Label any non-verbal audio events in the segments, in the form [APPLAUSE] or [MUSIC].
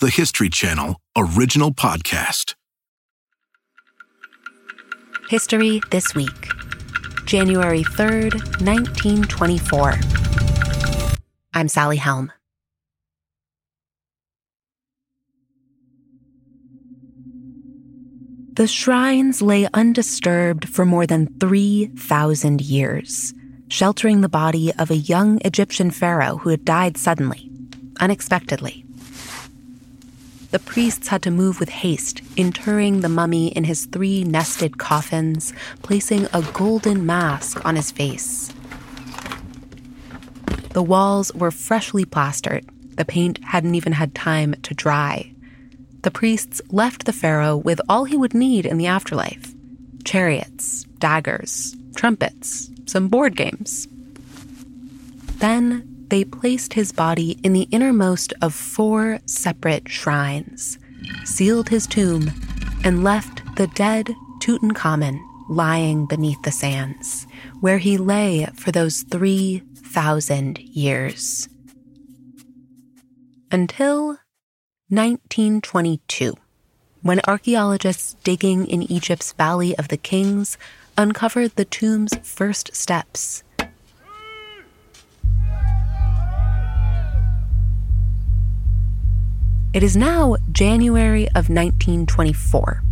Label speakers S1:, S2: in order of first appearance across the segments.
S1: the History Channel original podcast.
S2: History This Week, January 3rd, 1924. I'm Sally Helm. The shrines lay undisturbed for more than 3,000 years, sheltering the body of a young Egyptian pharaoh who had died suddenly, unexpectedly. The priests had to move with haste, interring the mummy in his three nested coffins, placing a golden mask on his face. The walls were freshly plastered. The paint hadn't even had time to dry. The priests left the pharaoh with all he would need in the afterlife chariots, daggers, trumpets, some board games. Then they placed his body in the innermost of four separate shrines, sealed his tomb, and left the dead Tutankhamun lying beneath the sands, where he lay for those 3,000 years. Until 1922, when archaeologists digging in Egypt's Valley of the Kings uncovered the tomb's first steps It is now January of 1924.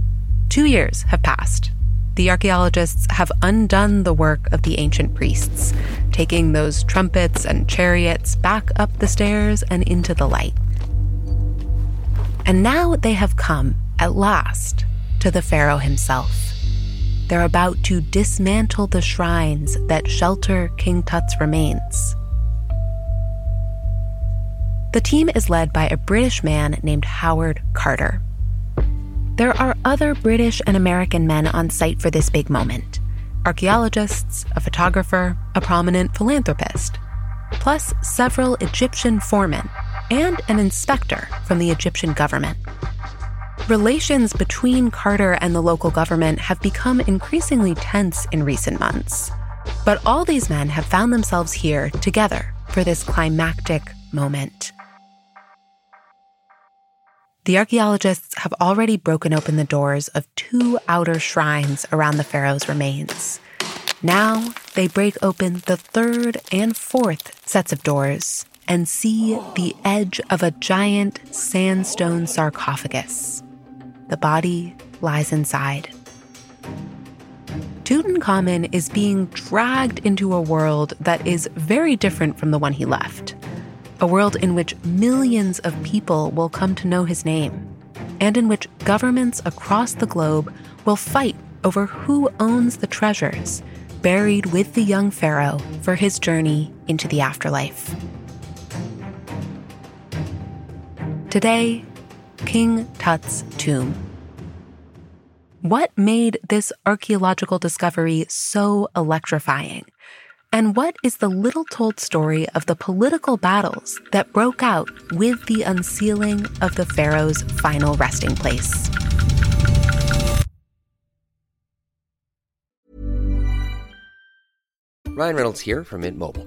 S2: Two years have passed. The archaeologists have undone the work of the ancient priests, taking those trumpets and chariots back up the stairs and into the light. And now they have come, at last, to the Pharaoh himself. They're about to dismantle the shrines that shelter King Tut's remains. The team is led by a British man named Howard Carter. There are other British and American men on site for this big moment archaeologists, a photographer, a prominent philanthropist, plus several Egyptian foremen and an inspector from the Egyptian government. Relations between Carter and the local government have become increasingly tense in recent months. But all these men have found themselves here together for this climactic moment. The archaeologists have already broken open the doors of two outer shrines around the pharaoh's remains. Now they break open the third and fourth sets of doors and see the edge of a giant sandstone sarcophagus. The body lies inside. Tutankhamun is being dragged into a world that is very different from the one he left a world in which millions of people will come to know his name, and in which governments across the globe will fight over who owns the treasures buried with the young pharaoh for his journey into the afterlife. Today, King Tut's tomb. What made this archaeological discovery so electrifying? And what is the little told story of the political battles that broke out with the unsealing of the Pharaoh's final resting place?
S3: Ryan Reynolds here from Mint Mobile.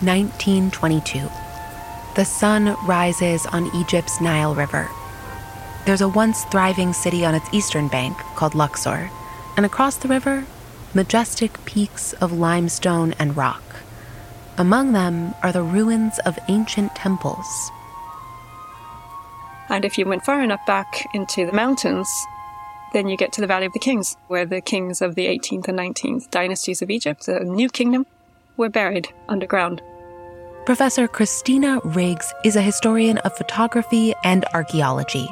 S2: Nineteen twenty-two. The sun rises on Egypt's Nile River. There's a once thriving city on its eastern bank called Luxor, and across the river, majestic peaks of limestone and rock. Among them are the ruins of ancient temples.
S4: And if you went far enough back into the mountains, then you get to the Valley of the Kings, where the kings of the 18th and 19th dynasties of Egypt, the new kingdom, were buried underground.
S2: Professor Christina Riggs is a historian of photography and archaeology.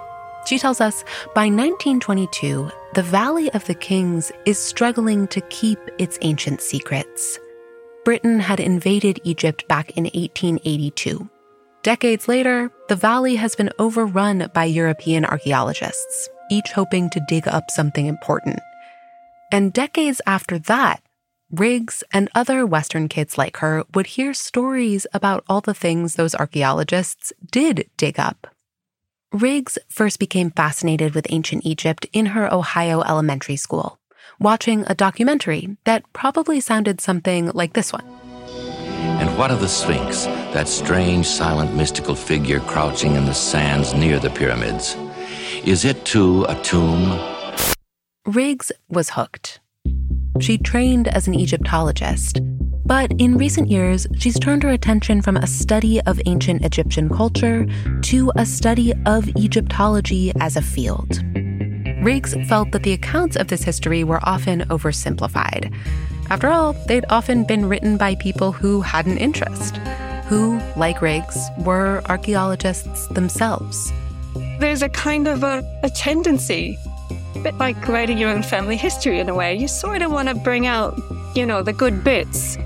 S2: She tells us by 1922, the Valley of the Kings is struggling to keep its ancient secrets. Britain had invaded Egypt back in 1882. Decades later, the valley has been overrun by European archaeologists, each hoping to dig up something important. And decades after that, Riggs and other Western kids like her would hear stories about all the things those archaeologists did dig up. Riggs first became fascinated with ancient Egypt in her Ohio elementary school, watching a documentary that probably sounded something like this one.
S5: And what of the Sphinx, that strange, silent, mystical figure crouching in the sands near the pyramids? Is it too a tomb?
S2: Riggs was hooked. She trained as an Egyptologist, but in recent years, she's turned her attention from a study of ancient Egyptian culture to a study of Egyptology as a field. Riggs felt that the accounts of this history were often oversimplified. After all, they'd often been written by people who had an interest, who, like Riggs, were archaeologists themselves.
S4: There's a kind of a, a tendency, a bit like writing your own family history in a way. You sort of want to bring out, you know, the good bits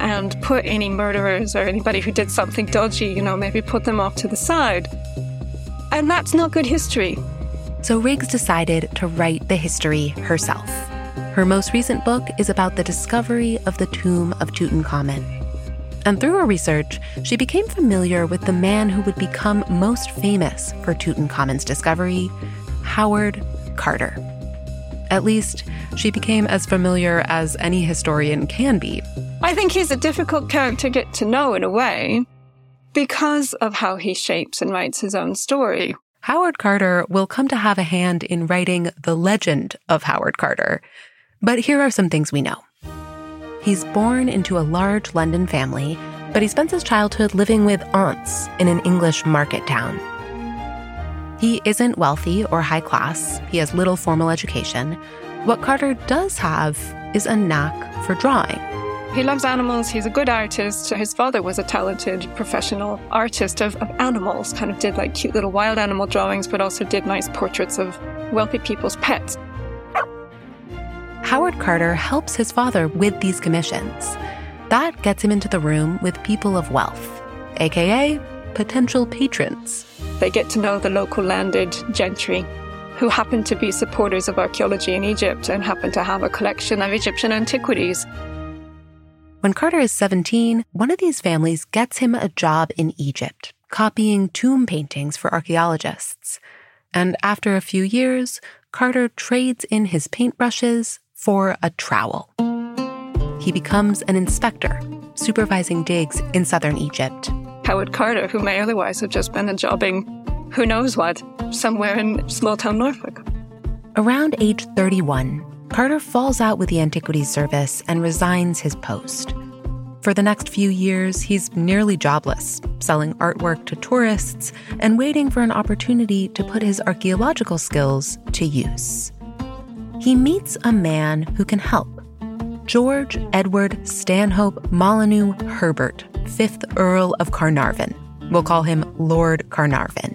S4: and put any murderers or anybody who did something dodgy, you know, maybe put them off to the side. And that's not good history.
S2: So Riggs decided to write the history herself. Her most recent book is about the discovery of the tomb of Tutankhamun. And through her research, she became familiar with the man who would become most famous for Tutankhamun's discovery, Howard Carter. At least, she became as familiar as any historian can be.
S4: I think he's a difficult character to get to know in a way because of how he shapes and writes his own story.
S2: Howard Carter will come to have a hand in writing the legend of Howard Carter, but here are some things we know. He's born into a large London family, but he spends his childhood living with aunts in an English market town. He isn't wealthy or high class, he has little formal education. What Carter does have is a knack for drawing.
S4: He loves animals. He's a good artist. His father was a talented professional artist of, of, animals, kind of did like cute little wild animal drawings, but also did nice portraits of wealthy people's pets.
S2: Howard Carter helps his father with these commissions. That gets him into the room with people of wealth, aka potential patrons.
S4: They get to know the local landed gentry who happen to be supporters of archaeology in Egypt and happen to have a collection of Egyptian antiquities.
S2: When Carter is 17, one of these families gets him a job in Egypt, copying tomb paintings for archaeologists. And after a few years, Carter trades in his paintbrushes for a trowel. He becomes an inspector, supervising digs in southern Egypt.
S4: Howard Carter, who may otherwise have just been a jobbing who knows what, somewhere in small town Norfolk.
S2: Around age 31, Carter falls out with the Antiquities Service and resigns his post. For the next few years, he's nearly jobless, selling artwork to tourists and waiting for an opportunity to put his archaeological skills to use. He meets a man who can help George Edward Stanhope Molyneux Herbert, 5th Earl of Carnarvon. We'll call him Lord Carnarvon.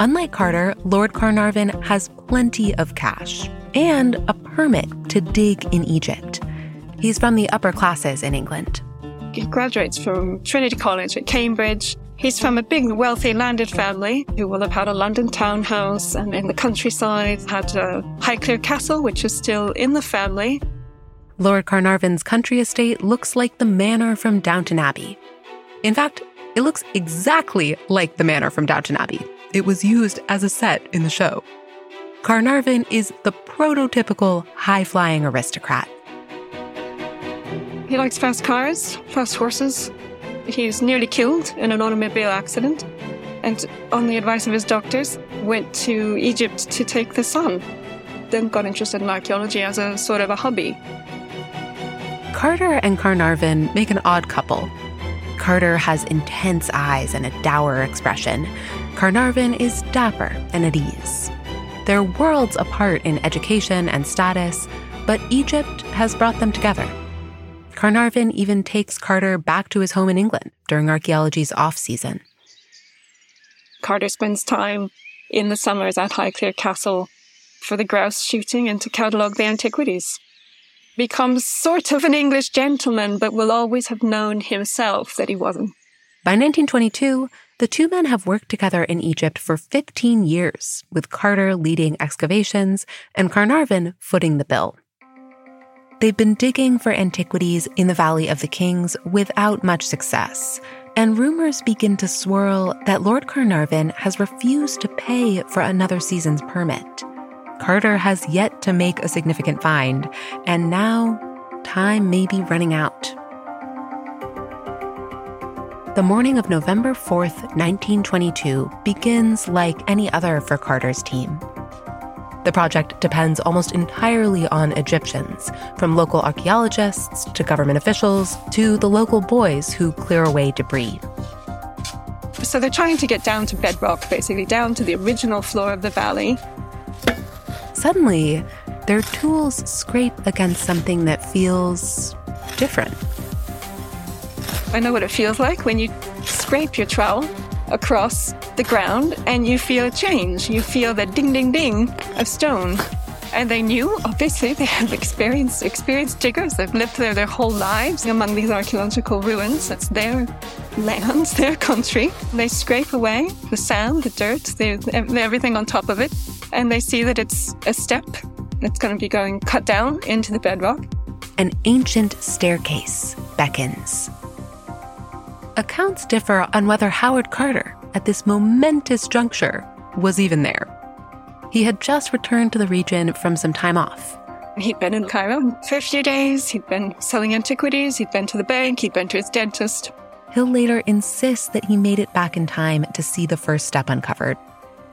S2: Unlike Carter, Lord Carnarvon has plenty of cash and a permit to dig in Egypt. He's from the upper classes in England.
S4: He graduates from Trinity College at Cambridge. He's from a big, wealthy, landed family who will have had a London townhouse and in the countryside had a Highclere Castle, which is still in the family.
S2: Lord Carnarvon's country estate looks like the manor from Downton Abbey. In fact, it looks exactly like the manor from Downton Abbey. It was used as a set in the show. Carnarvon is the prototypical high flying aristocrat.
S4: He likes fast cars, fast horses. He's nearly killed in an automobile accident and, on the advice of his doctors, went to Egypt to take the sun. Then got interested in archaeology as a sort of a hobby.
S2: Carter and Carnarvon make an odd couple. Carter has intense eyes and a dour expression. Carnarvon is dapper and at ease. They're worlds apart in education and status, but Egypt has brought them together. Carnarvon even takes Carter back to his home in England during archaeology's off season.
S4: Carter spends time in the summers at Highclere Castle for the grouse shooting and to catalogue the antiquities. Becomes sort of an English gentleman, but will always have known himself that he wasn't.
S2: By 1922, the two men have worked together in Egypt for 15 years, with Carter leading excavations and Carnarvon footing the bill. They've been digging for antiquities in the Valley of the Kings without much success, and rumors begin to swirl that Lord Carnarvon has refused to pay for another season's permit. Carter has yet to make a significant find, and now time may be running out. The morning of November 4th, 1922, begins like any other for Carter's team. The project depends almost entirely on Egyptians, from local archaeologists to government officials to the local boys who clear away debris.
S4: So they're trying to get down to bedrock, basically, down to the original floor of the valley.
S2: Suddenly, their tools scrape against something that feels different.
S4: I know what it feels like when you scrape your trowel across the ground and you feel a change. You feel the ding, ding, ding of stone. And they knew, obviously, they have experienced, experienced diggers. They've lived there their whole lives among these archaeological ruins. It's their land, [LAUGHS] their country. They scrape away the sand, the dirt, the, everything on top of it, and they see that it's a step that's going to be going cut down into the bedrock.
S2: An ancient staircase beckons. Accounts differ on whether Howard Carter, at this momentous juncture, was even there. He had just returned to the region from some time off.
S4: He'd been in Cairo for a few days, he'd been selling antiquities, he'd been to the bank, he'd been to his dentist.
S2: He'll later insist that he made it back in time to see the first step uncovered,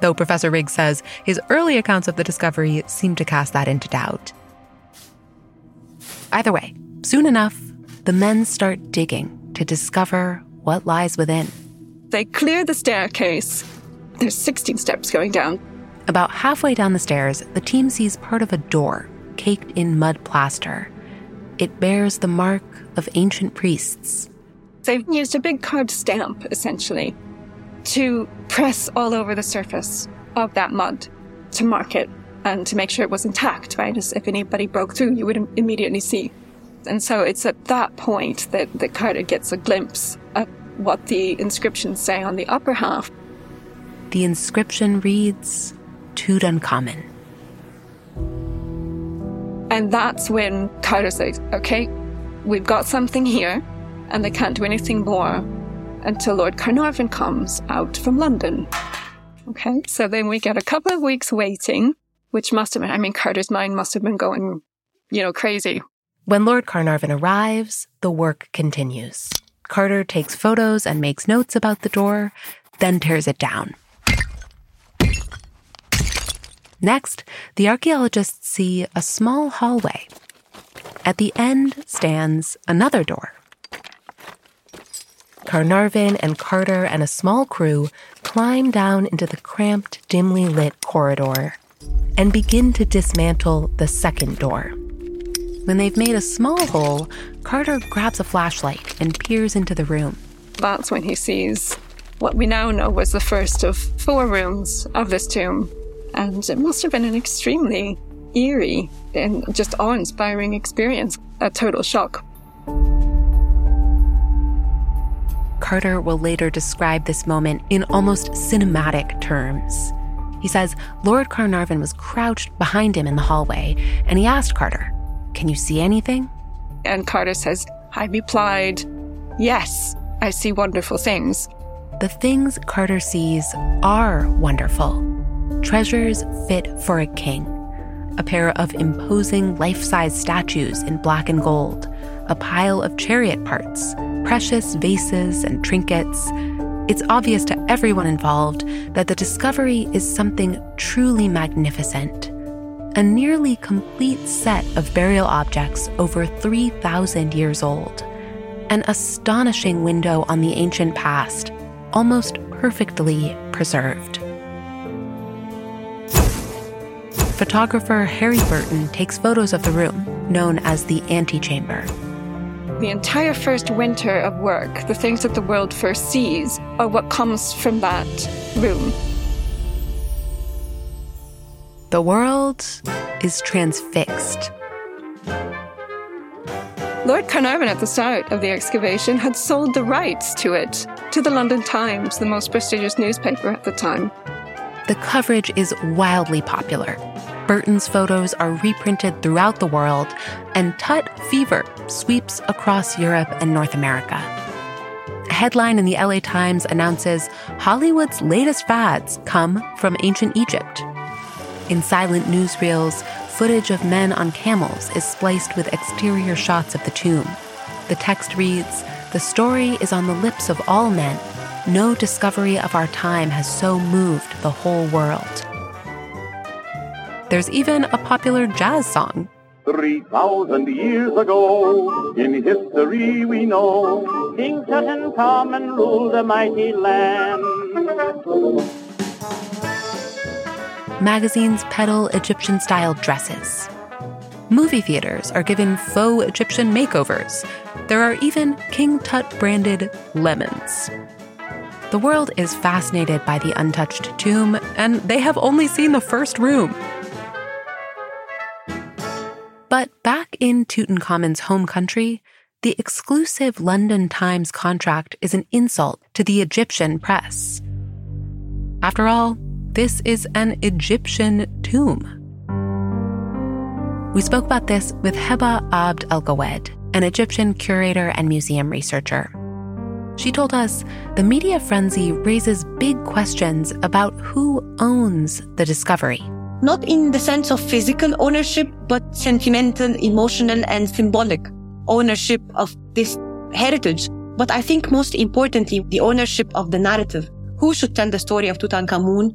S2: though Professor Riggs says his early accounts of the discovery seem to cast that into doubt. Either way, soon enough, the men start digging to discover what lies within.
S4: They clear the staircase. There's 16 steps going down.
S2: About halfway down the stairs, the team sees part of a door caked in mud plaster. It bears the mark of ancient priests.
S4: They've used a big carved stamp, essentially, to press all over the surface of that mud to mark it and to make sure it was intact, right? As if anybody broke through, you would immediately see. And so it's at that point that, that Carter gets a glimpse of what the inscriptions say on the upper half.
S2: The inscription reads Tutankhamun.
S4: And that's when Carter says, okay, we've got something here, and they can't do anything more until Lord Carnarvon comes out from London. Okay, so then we get a couple of weeks waiting, which must have been, I mean, Carter's mind must have been going, you know, crazy.
S2: When Lord Carnarvon arrives, the work continues. Carter takes photos and makes notes about the door, then tears it down. Next, the archaeologists see a small hallway. At the end stands another door. Carnarvon and Carter and a small crew climb down into the cramped, dimly lit corridor and begin to dismantle the second door. When they've made a small hole, Carter grabs a flashlight and peers into the room.
S4: That's when he sees what we now know was the first of four rooms of this tomb. And it must have been an extremely eerie and just awe inspiring experience, a total shock.
S2: Carter will later describe this moment in almost cinematic terms. He says Lord Carnarvon was crouched behind him in the hallway, and he asked Carter, can you see anything?
S4: And Carter says, I replied, Yes, I see wonderful things.
S2: The things Carter sees are wonderful. Treasures fit for a king. A pair of imposing life size statues in black and gold, a pile of chariot parts, precious vases and trinkets. It's obvious to everyone involved that the discovery is something truly magnificent a nearly complete set of burial objects over 3,000 years old. An astonishing window on the ancient past, almost perfectly preserved. Photographer Harry Burton takes photos of the room, known as the antechamber.
S4: The entire first winter of work, the things that the world first sees, are what comes from that room.
S2: The world is transfixed.
S4: Lord Carnarvon, at the start of the excavation, had sold the rights to it to the London Times, the most prestigious newspaper at the time.
S2: The coverage is wildly popular. Burton's photos are reprinted throughout the world, and Tut fever sweeps across Europe and North America. A headline in the LA Times announces Hollywood's latest fads come from ancient Egypt. In silent newsreels, footage of men on camels is spliced with exterior shots of the tomb. The text reads The story is on the lips of all men. No discovery of our time has so moved the whole world. There's even a popular jazz song.
S6: Three thousand years ago, in history we know, King Tutankhamun ruled a mighty land.
S2: Magazines peddle Egyptian style dresses. Movie theaters are given faux Egyptian makeovers. There are even King Tut branded lemons. The world is fascinated by the untouched tomb, and they have only seen the first room. But back in Tutankhamun's home country, the exclusive London Times contract is an insult to the Egyptian press. After all, this is an Egyptian tomb. We spoke about this with Heba Abd El Gawad, an Egyptian curator and museum researcher. She told us the media frenzy raises big questions about who owns the discovery
S7: not in the sense of physical ownership, but sentimental, emotional, and symbolic ownership of this heritage. But I think most importantly, the ownership of the narrative. Who should tell the story of Tutankhamun?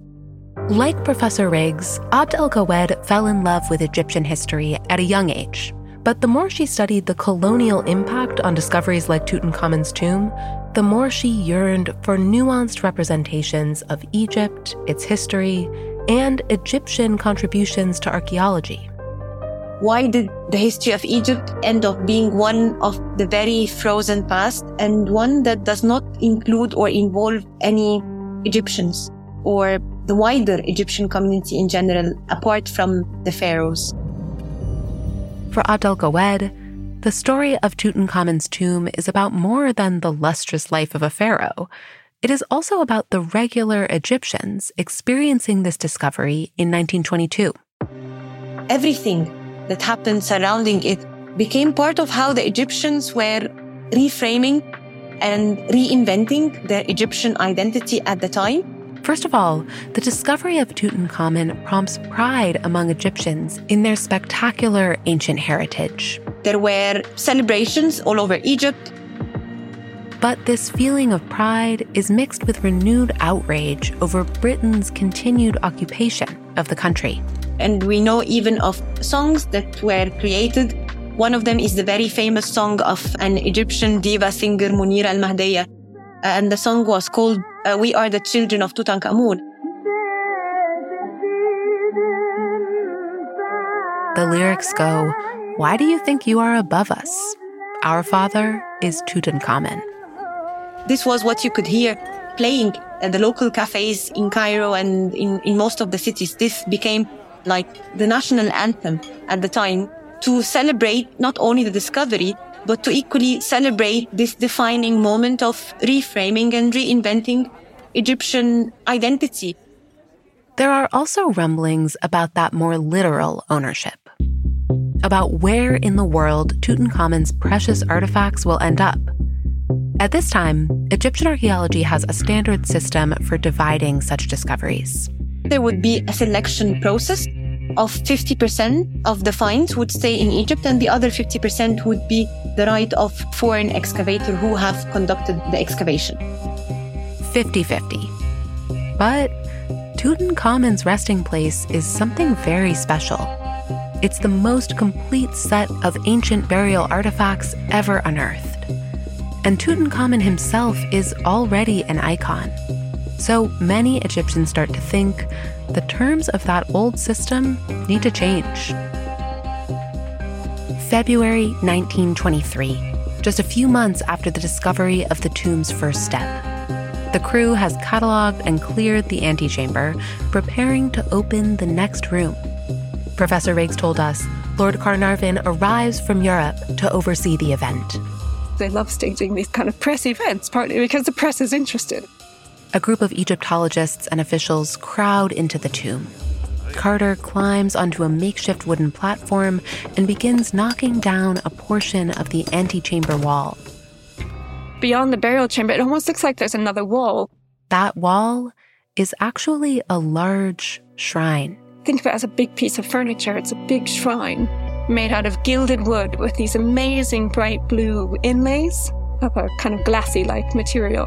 S2: Like Professor Riggs, Abd El Gawad fell in love with Egyptian history at a young age. But the more she studied the colonial impact on discoveries like Tutankhamun's tomb, the more she yearned for nuanced representations of Egypt, its history, and Egyptian contributions to archaeology.
S7: Why did the history of Egypt end up being one of the very frozen past and one that does not include or involve any Egyptians or the wider Egyptian community in general, apart from the pharaohs?
S2: For Abd El Gawad, the story of Tutankhamun's tomb is about more than the lustrous life of a pharaoh. It is also about the regular Egyptians experiencing this discovery in 1922.
S7: Everything that happened surrounding it became part of how the Egyptians were reframing and reinventing their Egyptian identity at the time.
S2: First of all, the discovery of Tutankhamun prompts pride among Egyptians in their spectacular ancient heritage.
S7: There were celebrations all over Egypt
S2: but this feeling of pride is mixed with renewed outrage over Britain's continued occupation of the country.
S7: And we know even of songs that were created. One of them is the very famous song of an Egyptian diva singer, Munira al Mahdiya. And the song was called uh, We Are the Children of Tutankhamun.
S2: The lyrics go, Why do you think you are above us? Our father is Tutankhamun.
S7: This was what you could hear playing at the local cafes in Cairo and in, in most of the cities. This became like the national anthem at the time to celebrate not only the discovery, but to equally celebrate this defining moment of reframing and reinventing Egyptian identity.
S2: There are also rumblings about that more literal ownership. About where in the world Tutankhamun's precious artifacts will end up. At this time, Egyptian archaeology has a standard system for dividing such discoveries.
S7: There would be a selection process of 50% of the finds would stay in Egypt and the other 50% would be the right of foreign excavator who have conducted the excavation.
S2: 50-50. But Tutankhamun's resting place is something very special. It's the most complete set of ancient burial artifacts ever unearthed and Tutankhamun himself is already an icon. So many Egyptians start to think the terms of that old system need to change. February 1923, just a few months after the discovery of the tomb's first step. The crew has cataloged and cleared the antechamber, preparing to open the next room. Professor Riggs told us Lord Carnarvon arrives from Europe to oversee the event.
S4: They love staging these kind of press events, partly because the press is interested.
S2: A group of Egyptologists and officials crowd into the tomb. Carter climbs onto a makeshift wooden platform and begins knocking down a portion of the antechamber wall.
S4: Beyond the burial chamber, it almost looks like there's another wall.
S2: That wall is actually a large shrine.
S4: Think of it as a big piece of furniture. It's a big shrine made out of gilded wood with these amazing bright blue inlays of a kind of glassy like material.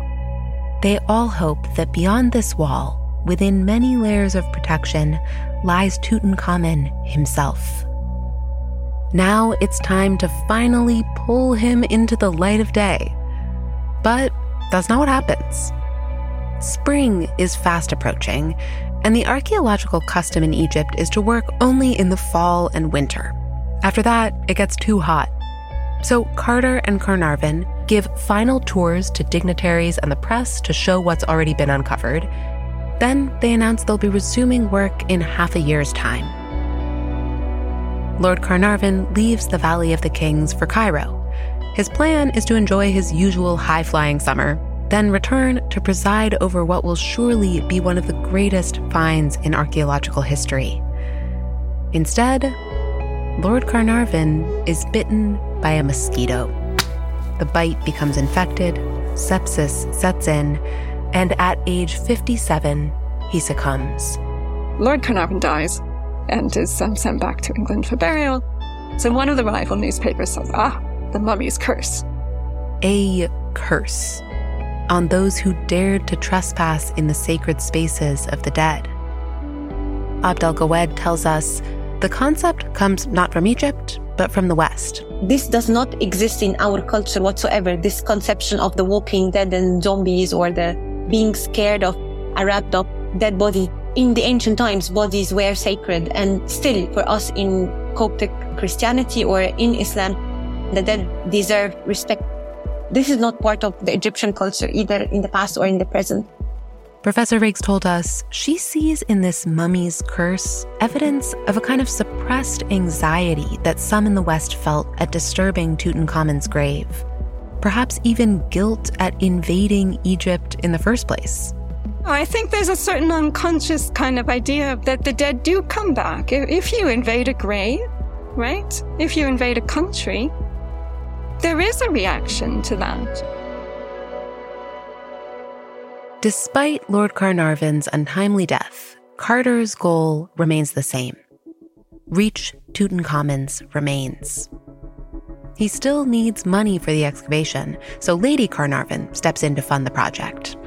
S2: They all hope that beyond this wall, within many layers of protection, lies Tutankhamun himself. Now it's time to finally pull him into the light of day. But that's not what happens. Spring is fast approaching, and the archaeological custom in Egypt is to work only in the fall and winter. After that, it gets too hot. So Carter and Carnarvon give final tours to dignitaries and the press to show what's already been uncovered. Then they announce they'll be resuming work in half a year's time. Lord Carnarvon leaves the Valley of the Kings for Cairo. His plan is to enjoy his usual high flying summer, then return to preside over what will surely be one of the greatest finds in archaeological history. Instead, Lord Carnarvon is bitten by a mosquito. The bite becomes infected, sepsis sets in, and at age 57, he succumbs.
S4: Lord Carnarvon dies and is um, sent back to England for burial. So one of the rival newspapers says, ah, the mummy's curse.
S2: A curse on those who dared to trespass in the sacred spaces of the dead. Abd al Gawad tells us the concept comes not from Egypt, but from the West.
S7: This does not exist in our culture whatsoever. This conception of the walking dead and zombies or the being scared of a wrapped up dead body. In the ancient times, bodies were sacred, and still for us in Coptic Christianity or in Islam, the dead deserve respect. This is not part of the Egyptian culture either in the past or in the present.
S2: Professor Riggs told us she sees in this mummy's curse evidence of a kind of suppressed anxiety that some in the West felt at disturbing Tutankhamun's grave. Perhaps even guilt at invading Egypt in the first place.
S4: Oh, I think there's a certain unconscious kind of idea that the dead do come back. If you invade a grave, right? If you invade a country, there is a reaction to that.
S2: Despite Lord Carnarvon's untimely death, Carter's goal remains the same reach Tutankhamun's remains. He still needs money for the excavation, so Lady Carnarvon steps in to fund the project.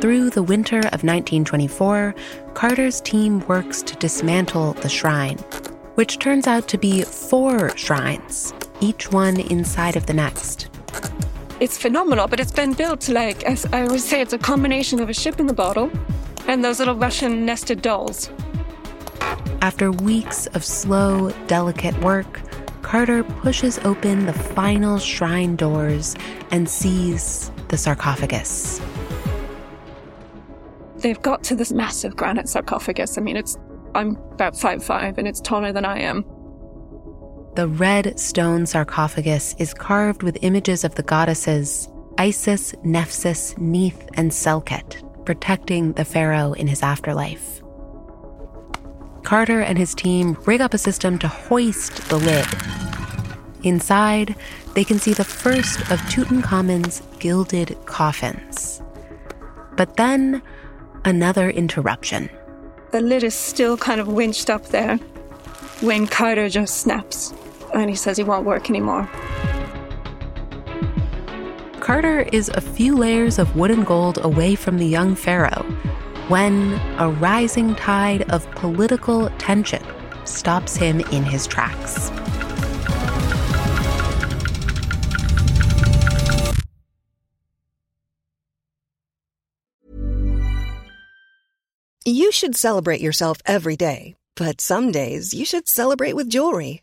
S2: Through the winter of 1924, Carter's team works to dismantle the shrine, which turns out to be four shrines, each one inside of the next.
S4: It's phenomenal, but it's been built like, as I always say, it's a combination of a ship in the bottle and those little Russian nested dolls.
S2: After weeks of slow, delicate work, Carter pushes open the final shrine doors and sees the sarcophagus.
S4: They've got to this massive granite sarcophagus. I mean, it's I'm about five five, and it's taller than I am.
S2: The red stone sarcophagus is carved with images of the goddesses Isis, Nephthys, Neith, and Selket, protecting the pharaoh in his afterlife. Carter and his team rig up a system to hoist the lid. Inside, they can see the first of Tutankhamun's gilded coffins. But then, another interruption.
S4: The lid is still kind of winched up there when Carter just snaps and he says he won't work anymore.
S2: Carter is a few layers of wood and gold away from the young pharaoh when a rising tide of political tension stops him in his tracks.
S8: You should celebrate yourself every day, but some days you should celebrate with jewelry.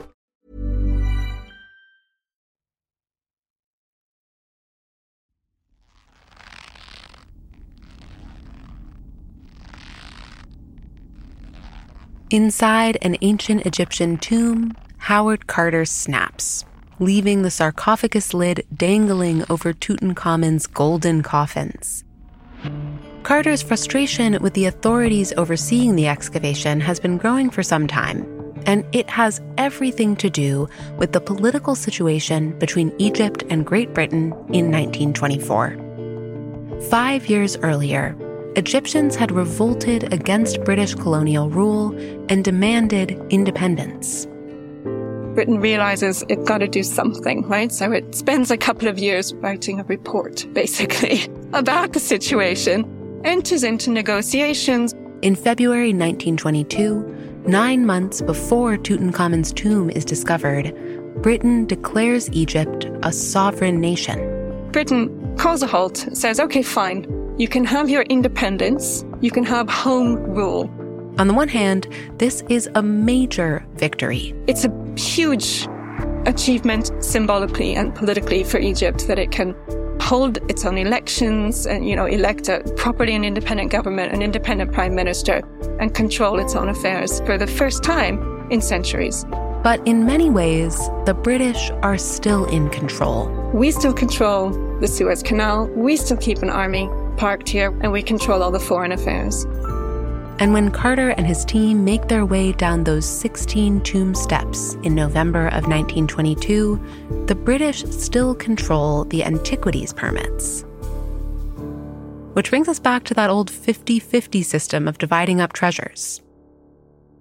S2: Inside an ancient Egyptian tomb, Howard Carter snaps, leaving the sarcophagus lid dangling over Tutankhamun's golden coffins. Carter's frustration with the authorities overseeing the excavation has been growing for some time, and it has everything to do with the political situation between Egypt and Great Britain in 1924. Five years earlier, Egyptians had revolted against British colonial rule and demanded independence.
S4: Britain realizes it's got to do something, right? So it spends a couple of years writing a report, basically, [LAUGHS] about the situation, enters into negotiations.
S2: In February 1922, nine months before Tutankhamun's tomb is discovered, Britain declares Egypt a sovereign nation.
S4: Britain calls a halt, says, okay, fine, you can have your independence, you can have home rule.
S2: On the one hand, this is a major victory.
S4: It's a huge achievement symbolically and politically for Egypt that it can hold its own elections and, you know, elect a properly an independent government, an independent prime minister, and control its own affairs for the first time in centuries.
S2: But in many ways, the British are still in control.
S4: We still control the Suez Canal, we still keep an army parked here, and we control all the foreign affairs.
S2: And when Carter and his team make their way down those 16 tomb steps in November of 1922, the British still control the antiquities permits. Which brings us back to that old 50 50 system of dividing up treasures.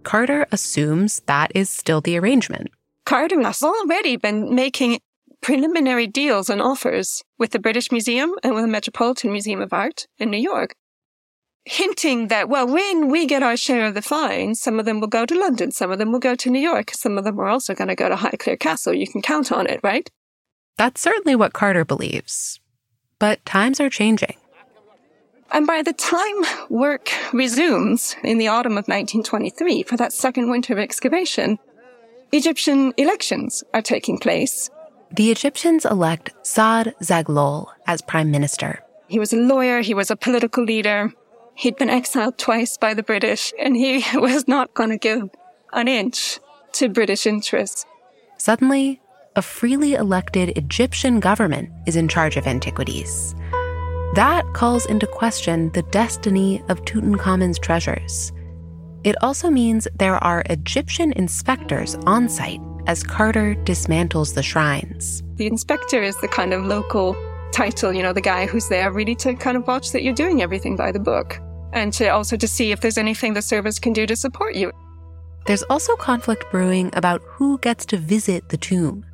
S2: Carter assumes that is still the arrangement.
S4: Carter has already been making preliminary deals and offers with the British Museum and with the Metropolitan Museum of Art in New York, hinting that, well, when we get our share of the fines, some of them will go to London, some of them will go to New York, some of them are also going to go to Highclere Castle. You can count on it, right?
S2: That's certainly what Carter believes. But times are changing.
S4: And by the time work resumes in the autumn of 1923 for that second winter of excavation, Egyptian elections are taking place.
S2: The Egyptians elect Saad Zaghloul as prime minister.
S4: He was a lawyer, he was a political leader, he'd been exiled twice by the British, and he [LAUGHS] was not going to give an inch to British interests.
S2: Suddenly, a freely elected Egyptian government is in charge of antiquities. That calls into question the destiny of Tutankhamun's treasures. It also means there are Egyptian inspectors on site as Carter dismantles the shrines.
S4: The inspector is the kind of local title, you know, the guy who's there really to kind of watch that you're doing everything by the book and to also to see if there's anything the service can do to support you.
S2: There's also conflict brewing about who gets to visit the tomb.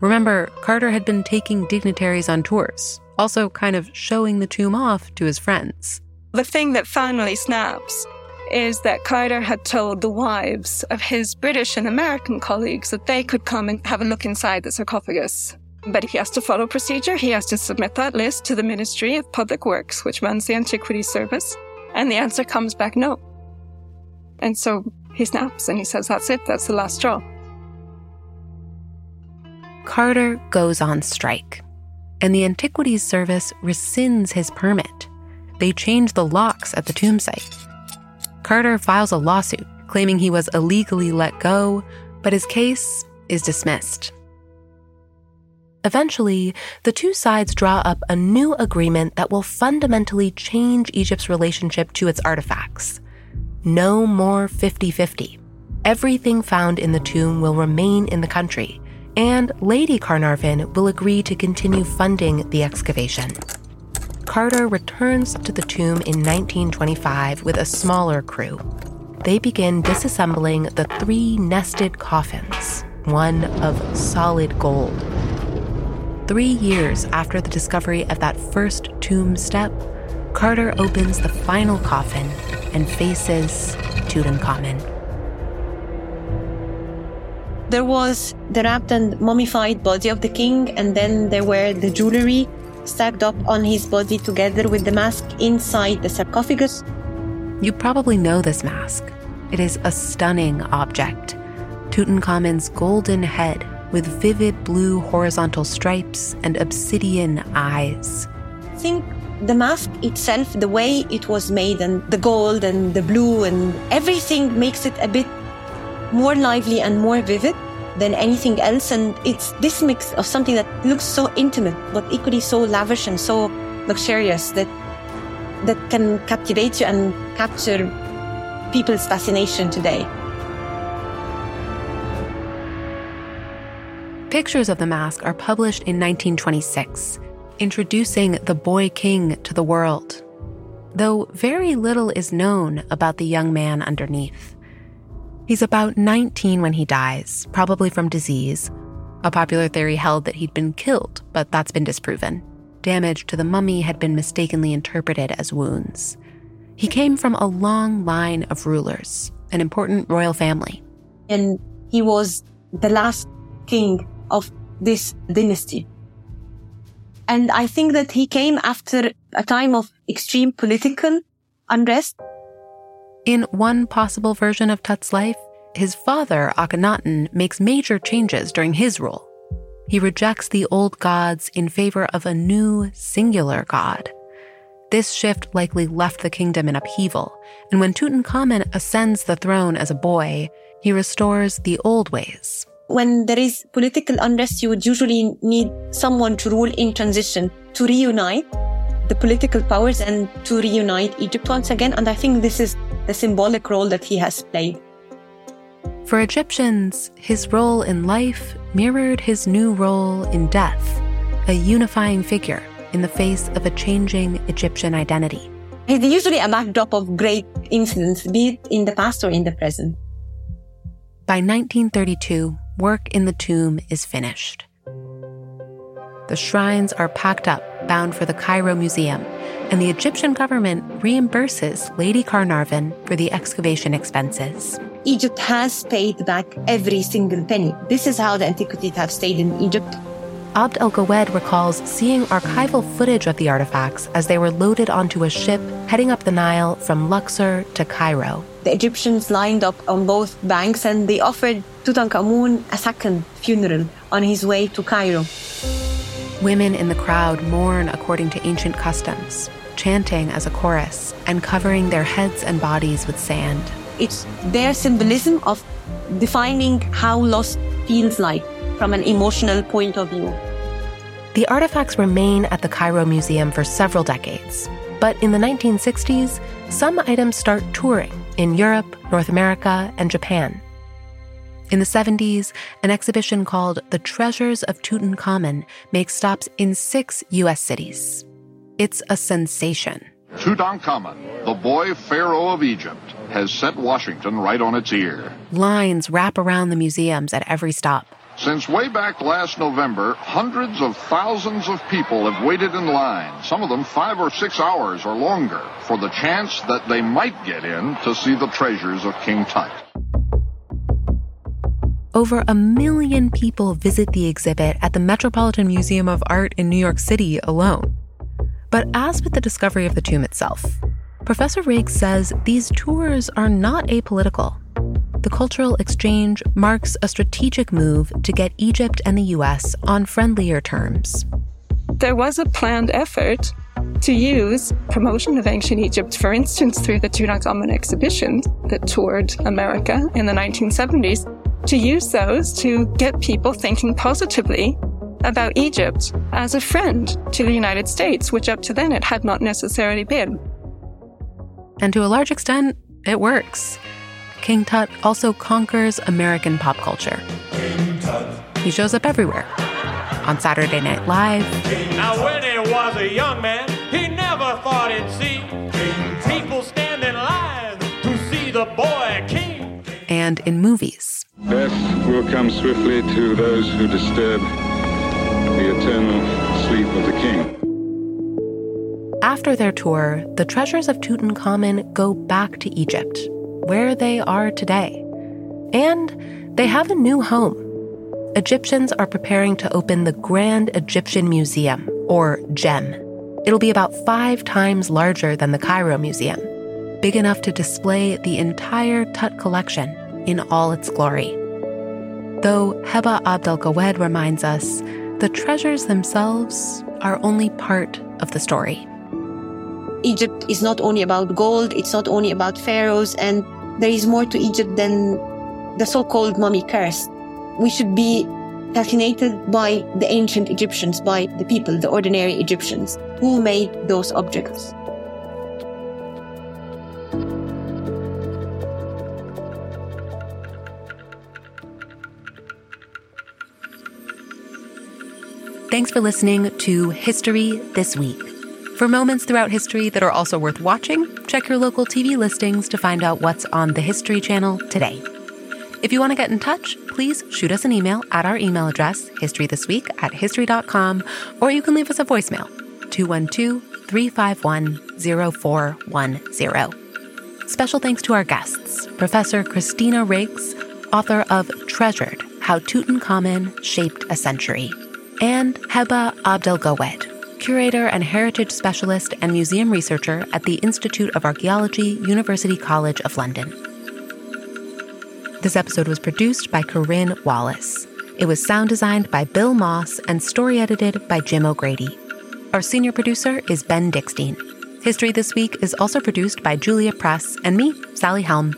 S2: Remember, Carter had been taking dignitaries on tours, also kind of showing the tomb off to his friends.
S4: The thing that finally snaps is that Carter had told the wives of his British and American colleagues that they could come and have a look inside the sarcophagus. But he has to follow procedure. He has to submit that list to the Ministry of Public Works, which runs the Antiquities Service. And the answer comes back no. And so he snaps and he says, That's it, that's the last straw.
S2: Carter goes on strike, and the Antiquities Service rescinds his permit. They change the locks at the tomb site. Carter files a lawsuit claiming he was illegally let go, but his case is dismissed. Eventually, the two sides draw up a new agreement that will fundamentally change Egypt's relationship to its artifacts. No more 50 50. Everything found in the tomb will remain in the country, and Lady Carnarvon will agree to continue funding the excavation. Carter returns to the tomb in 1925 with a smaller crew. They begin disassembling the three nested coffins, one of solid gold. Three years after the discovery of that first tomb step, Carter opens the final coffin and faces Tutankhamun.
S7: There was the wrapped and mummified body of the king, and then there were the jewelry stacked up on his body together with the mask inside the sarcophagus.
S2: You probably know this mask. It is a stunning object. Tutankhamun's golden head with vivid blue horizontal stripes and obsidian eyes.
S7: Think the mask itself, the way it was made, and the gold and the blue and everything makes it a bit more lively and more vivid than anything else. And it's this mix of something that looks so intimate, but equally so lavish and so luxurious that that can captivate you and capture people's fascination today.
S2: Pictures of the mask are published in 1926, introducing the boy king to the world, though very little is known about the young man underneath. He's about 19 when he dies, probably from disease. A popular theory held that he'd been killed, but that's been disproven. Damage to the mummy had been mistakenly interpreted as wounds. He came from a long line of rulers, an important royal family.
S7: And he was the last king of this dynasty. And I think that he came after a time of extreme political unrest.
S2: In one possible version of Tut's life, his father, Akhenaten, makes major changes during his rule. He rejects the old gods in favor of a new, singular god. This shift likely left the kingdom in upheaval, and when Tutankhamun ascends the throne as a boy, he restores the old ways.
S7: When there is political unrest, you would usually need someone to rule in transition to reunite the political powers and to reunite Egypt once again. And I think this is the symbolic role that he has played.
S2: For Egyptians, his role in life mirrored his new role in death, a unifying figure in the face of a changing Egyptian identity.
S7: He's usually a backdrop of great incidents, be it in the past or in the present.
S2: By 1932, work in the tomb is finished. The shrines are packed up, bound for the Cairo Museum, and the Egyptian government reimburses Lady Carnarvon for the excavation expenses.
S7: Egypt has paid back every single penny. This is how the antiquities have stayed in Egypt.
S2: Abd El Gawad recalls seeing archival footage of the artifacts as they were loaded onto a ship heading up the Nile from Luxor to Cairo.
S7: The Egyptians lined up on both banks and they offered Tutankhamun a second funeral on his way to Cairo.
S2: Women in the crowd mourn according to ancient customs, chanting as a chorus and covering their heads and bodies with sand.
S7: It's their symbolism of defining how loss feels like from an emotional point of view.
S2: The artifacts remain at the Cairo Museum for several decades, but in the 1960s, some items start touring in Europe, North America, and Japan. In the 70s, an exhibition called The Treasures of Tutankhamun makes stops in six U.S. cities. It's a sensation.
S9: Tutankhamun, the boy pharaoh of Egypt, has set Washington right on its ear.
S2: Lines wrap around the museums at every stop.
S9: Since way back last November, hundreds of thousands of people have waited in line, some of them five or six hours or longer, for the chance that they might get in to see the treasures of King Tut.
S2: Over a million people visit the exhibit at the Metropolitan Museum of Art in New York City alone. But as with the discovery of the tomb itself, Professor Riggs says these tours are not apolitical. The cultural exchange marks a strategic move to get Egypt and the US on friendlier terms.
S4: There was a planned effort to use promotion of ancient Egypt, for instance, through the Tutankhamun exhibitions that toured America in the 1970s, to use those to get people thinking positively about Egypt as a friend to the United States, which up to then it had not necessarily been.
S2: And to a large extent, it works. King Tut also conquers American pop culture. He shows up everywhere. On Saturday Night Live.
S10: Now, when he was a young man, he never thought he'd see people stand in line to see the boy king.
S2: And in movies.
S11: Death will come swiftly to those who disturb the eternal sleep of the king.
S2: After their tour, the treasures of Tutankhamun go back to Egypt, where they are today. And they have a new home. Egyptians are preparing to open the Grand Egyptian Museum, or GEM. It'll be about five times larger than the Cairo Museum, big enough to display the entire Tut collection in all its glory. Though Heba Abd El Gawad reminds us, the treasures themselves are only part of the story.
S7: Egypt is not only about gold, it's not only about pharaohs, and there is more to Egypt than the so called mummy curse. We should be fascinated by the ancient Egyptians, by the people, the ordinary Egyptians, who made those objects.
S2: Thanks for listening to History This Week. For moments throughout history that are also worth watching, check your local TV listings to find out what's on the History Channel today. If you want to get in touch, please shoot us an email at our email address, historythisweek at history.com, or you can leave us a voicemail, 212 351 0410. Special thanks to our guests, Professor Christina Riggs, author of Treasured How Tutankhamun Shaped a Century, and Heba Abd El Gawad, curator and heritage specialist and museum researcher at the Institute of Archaeology, University College of London. This episode was produced by Corinne Wallace. It was sound designed by Bill Moss and story edited by Jim O'Grady. Our senior producer is Ben Dickstein. History This Week is also produced by Julia Press and me, Sally Helm.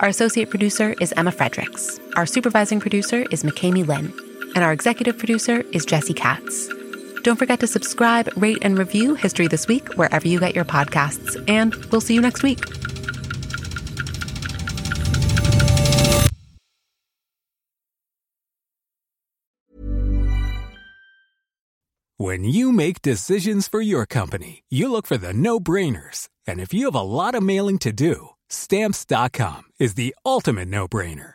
S2: Our associate producer is Emma Fredericks. Our supervising producer is McCamey Lynn. And our executive producer is Jesse Katz. Don't forget to subscribe, rate, and review History This Week wherever you get your podcasts. And we'll see you next week.
S12: When you make decisions for your company, you look for the no brainers. And if you have a lot of mailing to do, stamps.com is the ultimate no brainer.